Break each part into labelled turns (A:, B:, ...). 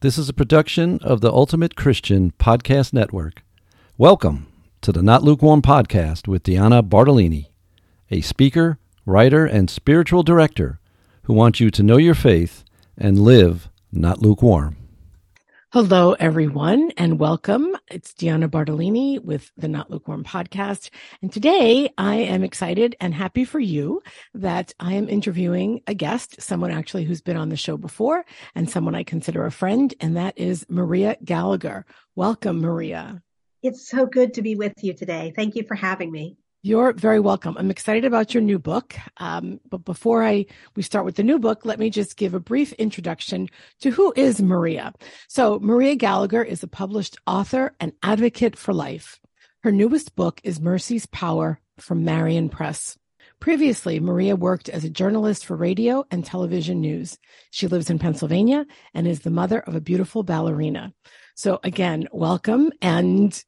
A: This is a production of the Ultimate Christian Podcast Network. Welcome to the Not Lukewarm Podcast with Deanna Bartolini, a speaker, writer, and spiritual director who wants you to know your faith and live not lukewarm.
B: Hello, everyone, and welcome. It's Deanna Bartolini with the Not Lukewarm podcast. And today I am excited and happy for you that I am interviewing a guest, someone actually who's been on the show before and someone I consider a friend, and that is Maria Gallagher. Welcome, Maria.
C: It's so good to be with you today. Thank you for having me.
B: You're very welcome. I'm excited about your new book. Um, but before I we start with the new book, let me just give a brief introduction to who is Maria. So Maria Gallagher is a published author and advocate for life. Her newest book is Mercy's Power from Marian Press. Previously, Maria worked as a journalist for radio and television news. She lives in Pennsylvania and is the mother of a beautiful ballerina. So again, welcome. And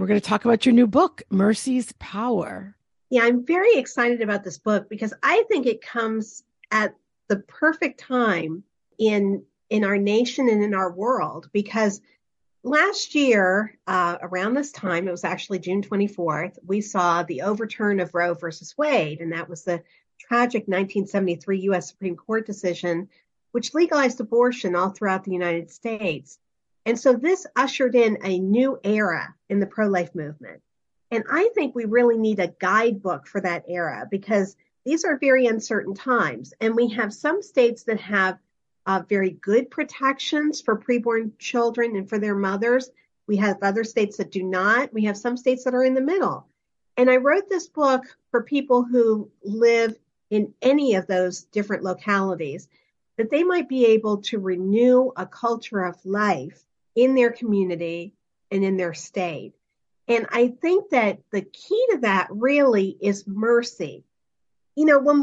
B: we're going to talk about your new book, Mercy's Power.
C: Yeah, I'm very excited about this book because I think it comes at the perfect time in in our nation and in our world because last year uh, around this time it was actually june 24th we saw the overturn of roe versus wade and that was the tragic 1973 u.s supreme court decision which legalized abortion all throughout the united states and so this ushered in a new era in the pro life movement. And I think we really need a guidebook for that era because these are very uncertain times. And we have some states that have uh, very good protections for preborn children and for their mothers. We have other states that do not. We have some states that are in the middle. And I wrote this book for people who live in any of those different localities that they might be able to renew a culture of life in their community and in their state. And I think that the key to that really is mercy. You know, when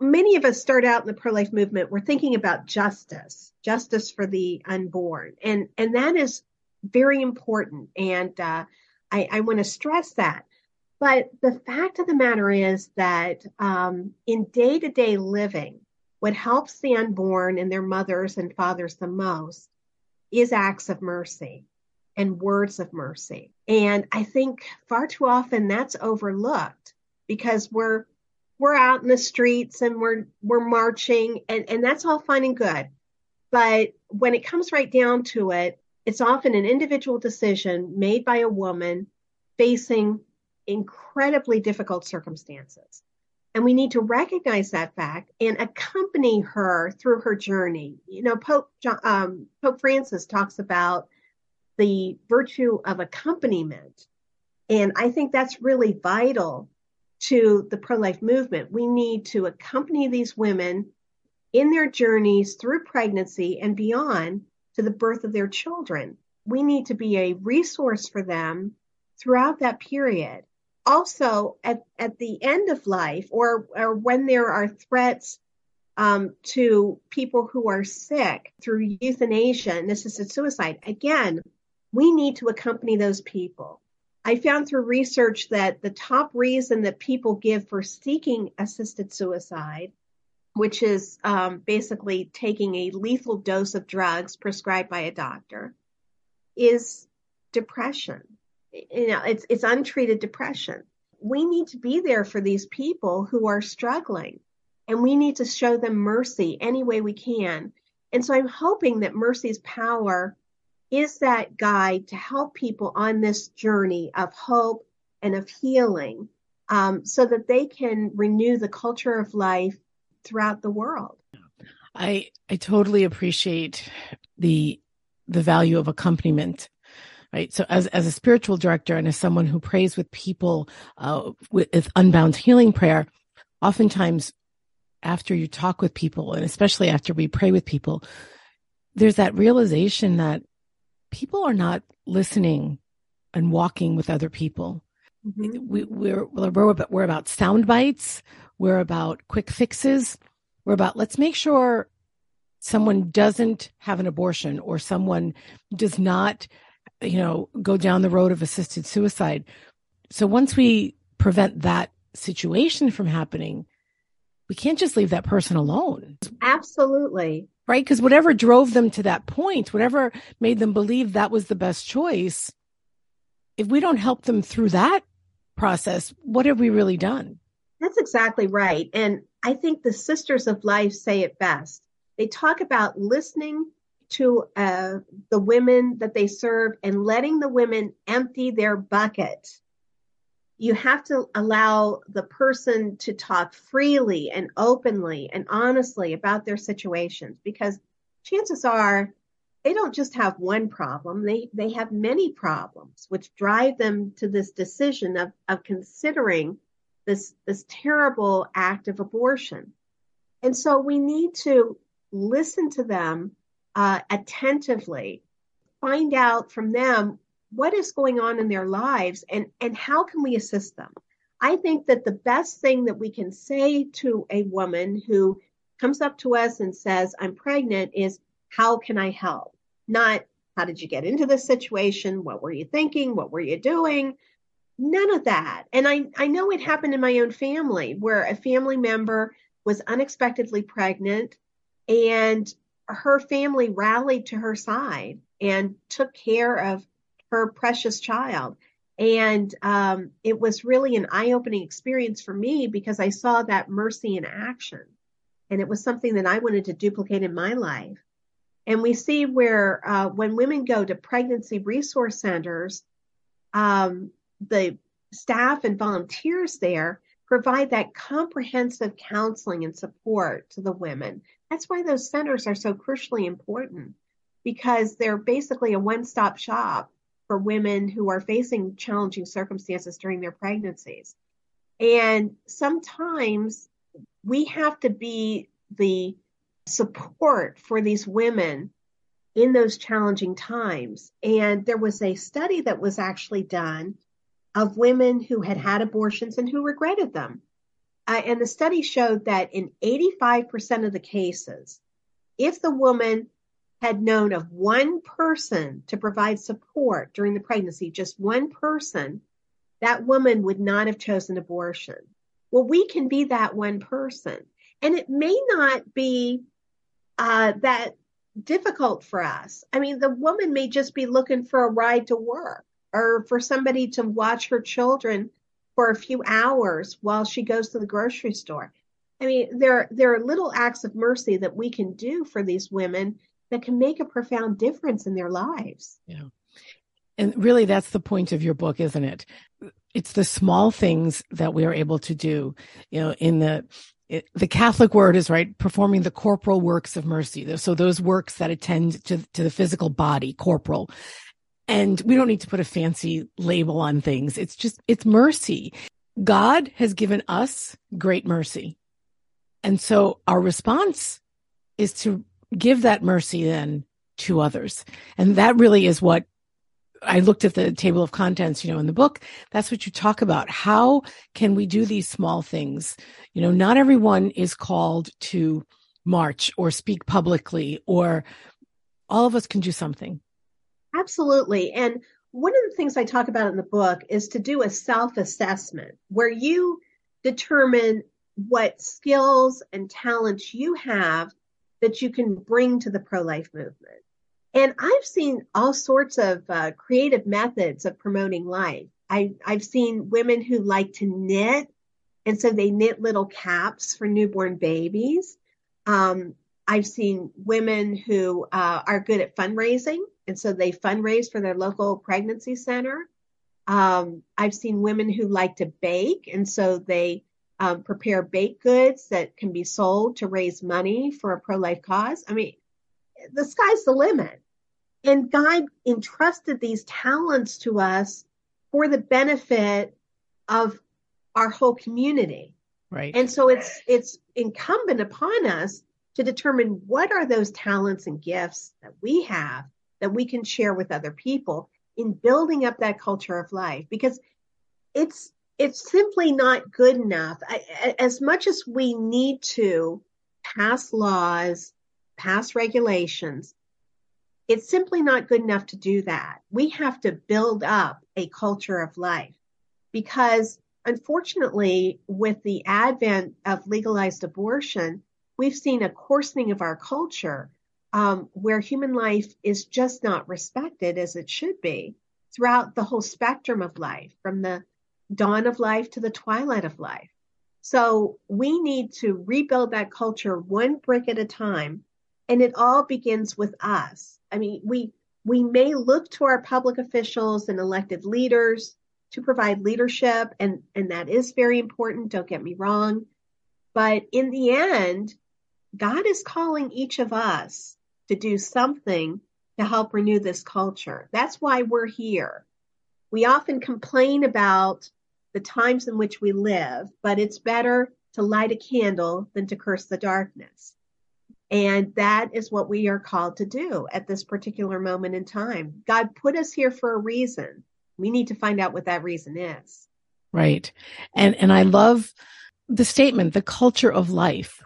C: many of us start out in the pro-life movement, we're thinking about justice, justice for the unborn. And, and that is very important. And uh, I, I want to stress that. But the fact of the matter is that um, in day to day living, what helps the unborn and their mothers and fathers the most is acts of mercy and words of mercy. And I think far too often that's overlooked because we're we're out in the streets and we're we're marching and, and that's all fine and good. But when it comes right down to it, it's often an individual decision made by a woman facing incredibly difficult circumstances. And we need to recognize that fact and accompany her through her journey. You know, Pope, John, um, Pope Francis talks about the virtue of accompaniment. And I think that's really vital to the pro life movement. We need to accompany these women in their journeys through pregnancy and beyond to the birth of their children. We need to be a resource for them throughout that period also at, at the end of life or, or when there are threats um, to people who are sick through euthanasia and assisted suicide, again, we need to accompany those people. I found through research that the top reason that people give for seeking assisted suicide, which is um, basically taking a lethal dose of drugs prescribed by a doctor, is depression you know, it's it's untreated depression. We need to be there for these people who are struggling, and we need to show them mercy any way we can. And so I'm hoping that mercy's power is that guide to help people on this journey of hope and of healing, um, so that they can renew the culture of life throughout the world.
B: I I totally appreciate the the value of accompaniment right? So as, as a spiritual director and as someone who prays with people, uh, with, with unbound healing prayer, oftentimes after you talk with people and especially after we pray with people, there's that realization that people are not listening and walking with other people. Mm-hmm. We, we're, we're, we're about sound bites. We're about quick fixes. We're about, let's make sure someone doesn't have an abortion or someone does not you know, go down the road of assisted suicide. So once we prevent that situation from happening, we can't just leave that person alone.
C: Absolutely.
B: right? Because whatever drove them to that point, whatever made them believe that was the best choice, if we don't help them through that process, what have we really done?
C: That's exactly right. And I think the Sisters of Life say it best. They talk about listening to uh, the women that they serve and letting the women empty their bucket. You have to allow the person to talk freely and openly and honestly about their situations because chances are they don't just have one problem, they, they have many problems, which drive them to this decision of, of considering this, this terrible act of abortion. And so we need to listen to them uh, attentively, find out from them what is going on in their lives and, and how can we assist them. I think that the best thing that we can say to a woman who comes up to us and says, I'm pregnant is, how can I help? Not, how did you get into this situation? What were you thinking? What were you doing? None of that. And I, I know it happened in my own family where a family member was unexpectedly pregnant and her family rallied to her side and took care of her precious child. And um, it was really an eye opening experience for me because I saw that mercy in action. And it was something that I wanted to duplicate in my life. And we see where uh, when women go to pregnancy resource centers, um, the staff and volunteers there provide that comprehensive counseling and support to the women. That's why those centers are so crucially important because they're basically a one stop shop for women who are facing challenging circumstances during their pregnancies. And sometimes we have to be the support for these women in those challenging times. And there was a study that was actually done of women who had had abortions and who regretted them. Uh, and the study showed that in 85% of the cases, if the woman had known of one person to provide support during the pregnancy, just one person, that woman would not have chosen abortion. Well, we can be that one person. And it may not be uh, that difficult for us. I mean, the woman may just be looking for a ride to work or for somebody to watch her children for a few hours while she goes to the grocery store. I mean, there there are little acts of mercy that we can do for these women that can make a profound difference in their lives.
B: Yeah. And really that's the point of your book, isn't it? It's the small things that we are able to do, you know, in the it, the Catholic word is right, performing the corporal works of mercy. So those works that attend to, to the physical body, corporal. And we don't need to put a fancy label on things. It's just, it's mercy. God has given us great mercy. And so our response is to give that mercy then to others. And that really is what I looked at the table of contents, you know, in the book. That's what you talk about. How can we do these small things? You know, not everyone is called to march or speak publicly or all of us can do something.
C: Absolutely. And one of the things I talk about in the book is to do a self assessment where you determine what skills and talents you have that you can bring to the pro life movement. And I've seen all sorts of uh, creative methods of promoting life. I, I've seen women who like to knit, and so they knit little caps for newborn babies. Um, I've seen women who uh, are good at fundraising, and so they fundraise for their local pregnancy center. Um, I've seen women who like to bake, and so they um, prepare baked goods that can be sold to raise money for a pro life cause. I mean, the sky's the limit. And God entrusted these talents to us for the benefit of our whole community.
B: Right.
C: And so it's it's incumbent upon us to determine what are those talents and gifts that we have that we can share with other people in building up that culture of life. Because it's it's simply not good enough. I, as much as we need to pass laws pass regulations it's simply not good enough to do that. We have to build up a culture of life. Because unfortunately with the advent of legalized abortion we've seen a coarsening of our culture um, where human life is just not respected as it should be throughout the whole spectrum of life, from the dawn of life to the twilight of life. So we need to rebuild that culture one brick at a time. And it all begins with us. I mean, we, we may look to our public officials and elected leaders to provide leadership, and, and that is very important. Don't get me wrong. But in the end, God is calling each of us to do something to help renew this culture. That's why we're here. We often complain about the times in which we live, but it's better to light a candle than to curse the darkness. And that is what we are called to do at this particular moment in time. God put us here for a reason. We need to find out what that reason is.
B: Right. And and I love the statement, the culture of life.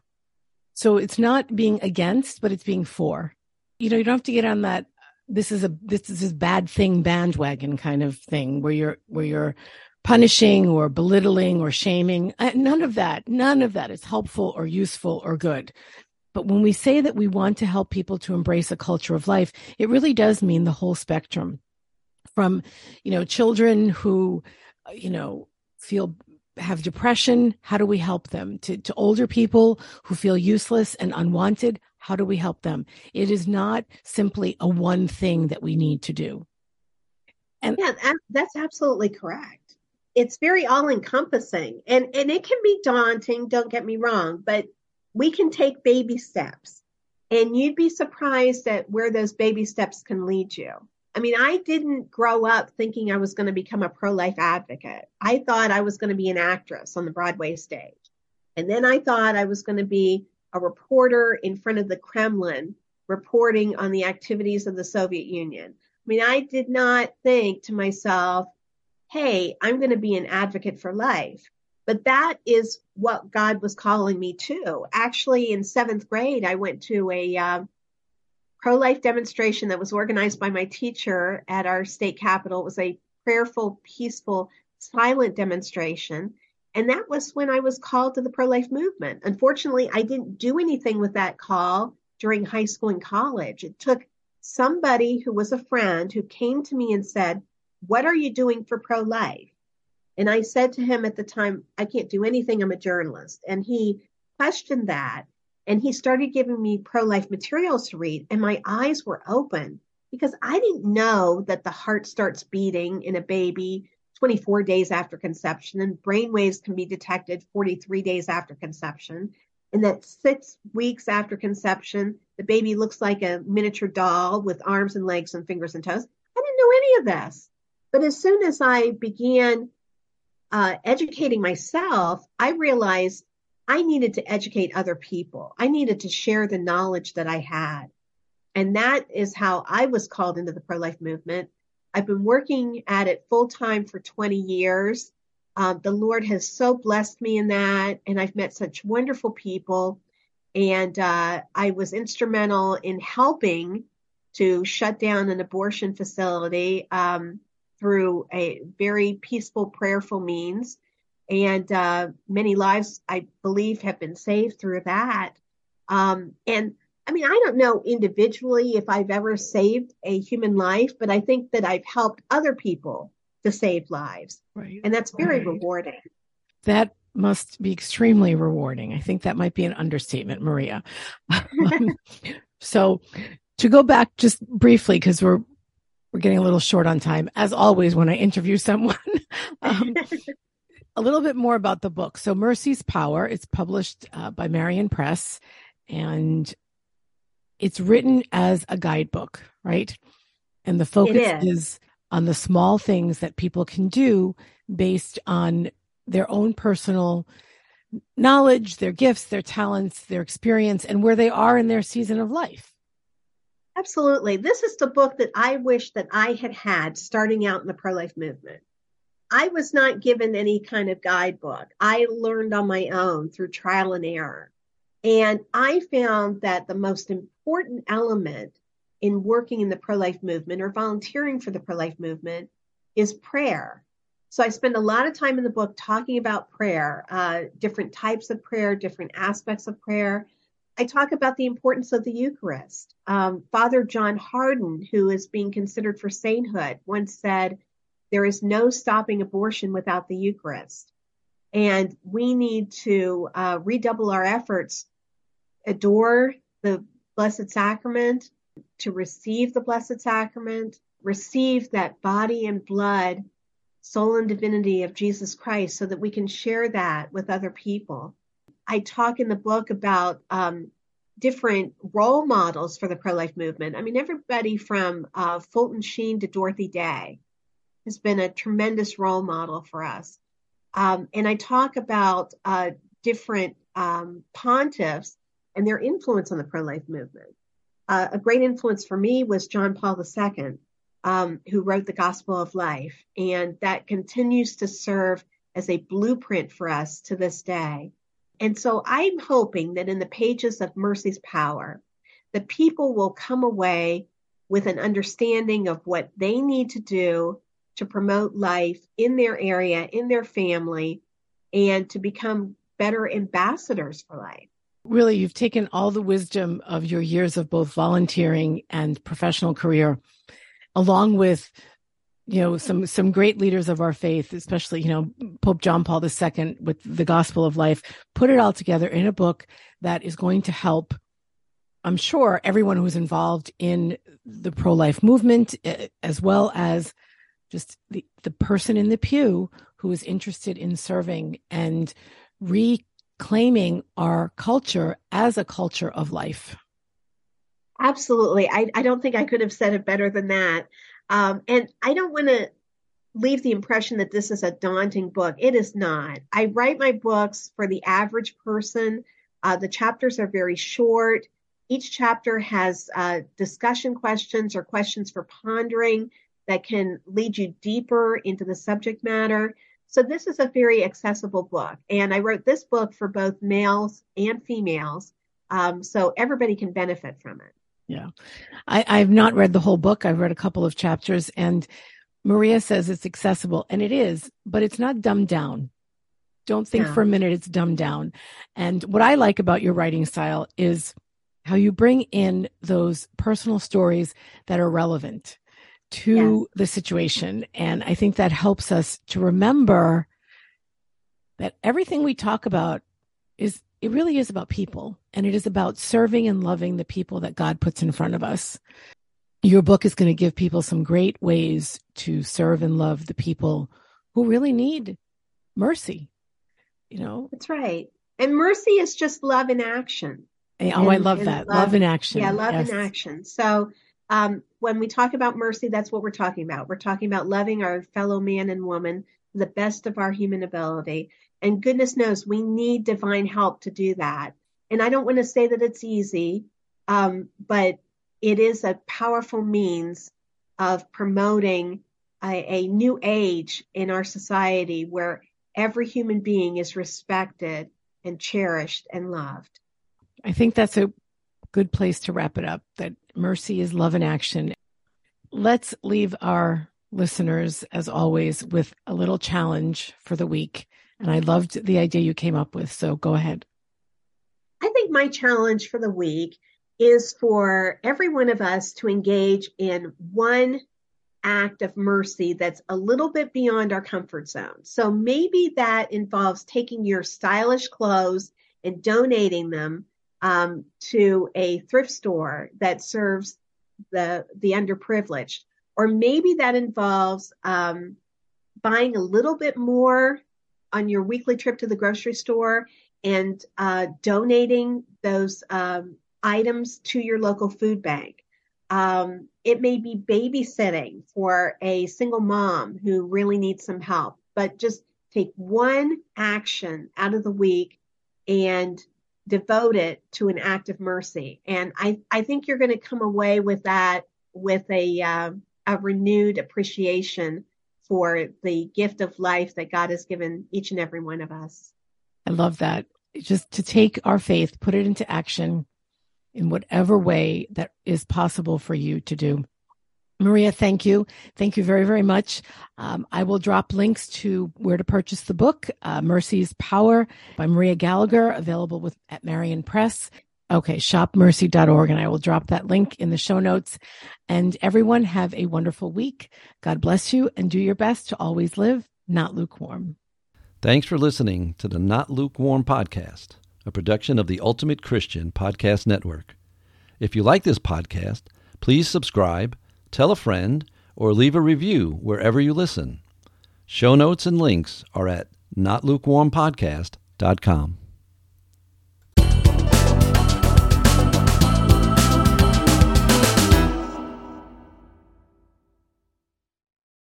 B: So it's not being against, but it's being for. You know, you don't have to get on that this is a this is a bad thing bandwagon kind of thing where you're where you're punishing or belittling or shaming. Uh, none of that. None of that is helpful or useful or good. But when we say that we want to help people to embrace a culture of life, it really does mean the whole spectrum from, you know, children who, uh, you know, feel have depression, how do we help them? To, to older people who feel useless and unwanted, how do we help them? It is not simply a one thing that we need to do.
C: And yeah, that's absolutely correct. It's very all encompassing and, and it can be daunting. Don't get me wrong, but we can take baby steps and you'd be surprised at where those baby steps can lead you. I mean, I didn't grow up thinking I was going to become a pro life advocate. I thought I was going to be an actress on the Broadway stage. And then I thought I was going to be a reporter in front of the Kremlin reporting on the activities of the Soviet Union. I mean, I did not think to myself, hey, I'm going to be an advocate for life. But that is what God was calling me to. Actually, in seventh grade, I went to a uh, pro life demonstration that was organized by my teacher at our state capitol. It was a prayerful, peaceful, silent demonstration. And that was when I was called to the pro life movement. Unfortunately, I didn't do anything with that call during high school and college. It took somebody who was a friend who came to me and said, What are you doing for pro life? And I said to him at the time, I can't do anything. I'm a journalist. And he questioned that. And he started giving me pro life materials to read, and my eyes were open because I didn't know that the heart starts beating in a baby 24 days after conception, and brain waves can be detected 43 days after conception. And that six weeks after conception, the baby looks like a miniature doll with arms and legs and fingers and toes. I didn't know any of this. But as soon as I began uh, educating myself, I realized I needed to educate other people. I needed to share the knowledge that I had. And that is how I was called into the pro life movement. I've been working at it full time for 20 years. Uh, the Lord has so blessed me in that, and I've met such wonderful people. And uh, I was instrumental in helping to shut down an abortion facility um, through a very peaceful, prayerful means and uh, many lives, I believe, have been saved through that. Um, and I mean, I don't know individually if I've ever saved a human life, but I think that I've helped other people to save lives. Right. And that's very right. rewarding.
B: That must be extremely rewarding. I think that might be an understatement, Maria. so to go back just briefly, because we're we're getting a little short on time, as always when I interview someone. um, a little bit more about the book. So, Mercy's Power, it's published uh, by Marian Press and it's written as a guidebook, right? And the focus is. is on the small things that people can do based on their own personal knowledge, their gifts, their talents, their experience, and where they are in their season of life.
C: Absolutely. This is the book that I wish that I had had starting out in the pro life movement. I was not given any kind of guidebook. I learned on my own through trial and error. And I found that the most important element in working in the pro life movement or volunteering for the pro life movement is prayer. So I spend a lot of time in the book talking about prayer, uh, different types of prayer, different aspects of prayer. I talk about the importance of the Eucharist. Um, Father John Hardon, who is being considered for sainthood, once said, There is no stopping abortion without the Eucharist. And we need to uh, redouble our efforts, adore the Blessed Sacrament, to receive the Blessed Sacrament, receive that body and blood, soul and divinity of Jesus Christ so that we can share that with other people. I talk in the book about um, different role models for the pro life movement. I mean, everybody from uh, Fulton Sheen to Dorothy Day has been a tremendous role model for us. Um, and I talk about uh, different um, pontiffs and their influence on the pro life movement. Uh, a great influence for me was John Paul II, um, who wrote the Gospel of Life, and that continues to serve as a blueprint for us to this day. And so I'm hoping that in the pages of Mercy's Power, the people will come away with an understanding of what they need to do to promote life in their area, in their family, and to become better ambassadors for life.
B: Really, you've taken all the wisdom of your years of both volunteering and professional career, along with you know some some great leaders of our faith especially you know pope john paul ii with the gospel of life put it all together in a book that is going to help i'm sure everyone who's involved in the pro-life movement eh, as well as just the, the person in the pew who is interested in serving and reclaiming our culture as a culture of life
C: absolutely i, I don't think i could have said it better than that um, and I don't want to leave the impression that this is a daunting book. It is not. I write my books for the average person. Uh, the chapters are very short. Each chapter has uh, discussion questions or questions for pondering that can lead you deeper into the subject matter. So, this is a very accessible book. And I wrote this book for both males and females. Um, so, everybody can benefit from it.
B: Yeah. I, I've not read the whole book. I've read a couple of chapters and Maria says it's accessible and it is, but it's not dumbed down. Don't think for a minute it's dumbed down. And what I like about your writing style is how you bring in those personal stories that are relevant to yes. the situation. And I think that helps us to remember that everything we talk about is it really is about people and it is about serving and loving the people that God puts in front of us. Your book is going to give people some great ways to serve and love the people who really need mercy. You know,
C: that's right. And mercy is just love in action.
B: Eh, oh, and, I love that. Love, love, in action.
C: Yeah, love yes. in action. So, um, when we talk about mercy, that's what we're talking about. We're talking about loving our fellow man and woman to the best of our human ability. And goodness knows we need divine help to do that. And I don't want to say that it's easy, um, but it is a powerful means of promoting a, a new age in our society where every human being is respected and cherished and loved.
B: I think that's a good place to wrap it up that mercy is love in action. Let's leave our listeners, as always, with a little challenge for the week. And I loved the idea you came up with. So go ahead.
C: I think my challenge for the week is for every one of us to engage in one act of mercy that's a little bit beyond our comfort zone. So maybe that involves taking your stylish clothes and donating them um, to a thrift store that serves the the underprivileged, or maybe that involves um, buying a little bit more on your weekly trip to the grocery store and uh, donating those um, items to your local food bank. Um, it may be babysitting for a single mom who really needs some help, but just take one action out of the week and devote it to an act of mercy. And I, I think you're going to come away with that with a, uh, a renewed appreciation for the gift of life that God has given each and every one of us.
B: I love that. Just to take our faith, put it into action in whatever way that is possible for you to do. Maria, thank you. Thank you very, very much. Um, I will drop links to where to purchase the book, uh, Mercy's Power by Maria Gallagher, available with at Marian Press Okay, shopmercy.org, and I will drop that link in the show notes. And everyone have a wonderful week. God bless you and do your best to always live not lukewarm.
A: Thanks for listening to the Not Lukewarm podcast, a production of the Ultimate Christian Podcast Network. If you like this podcast, please subscribe, tell a friend, or leave a review wherever you listen. Show notes and links are at notlukewarmpodcast.com.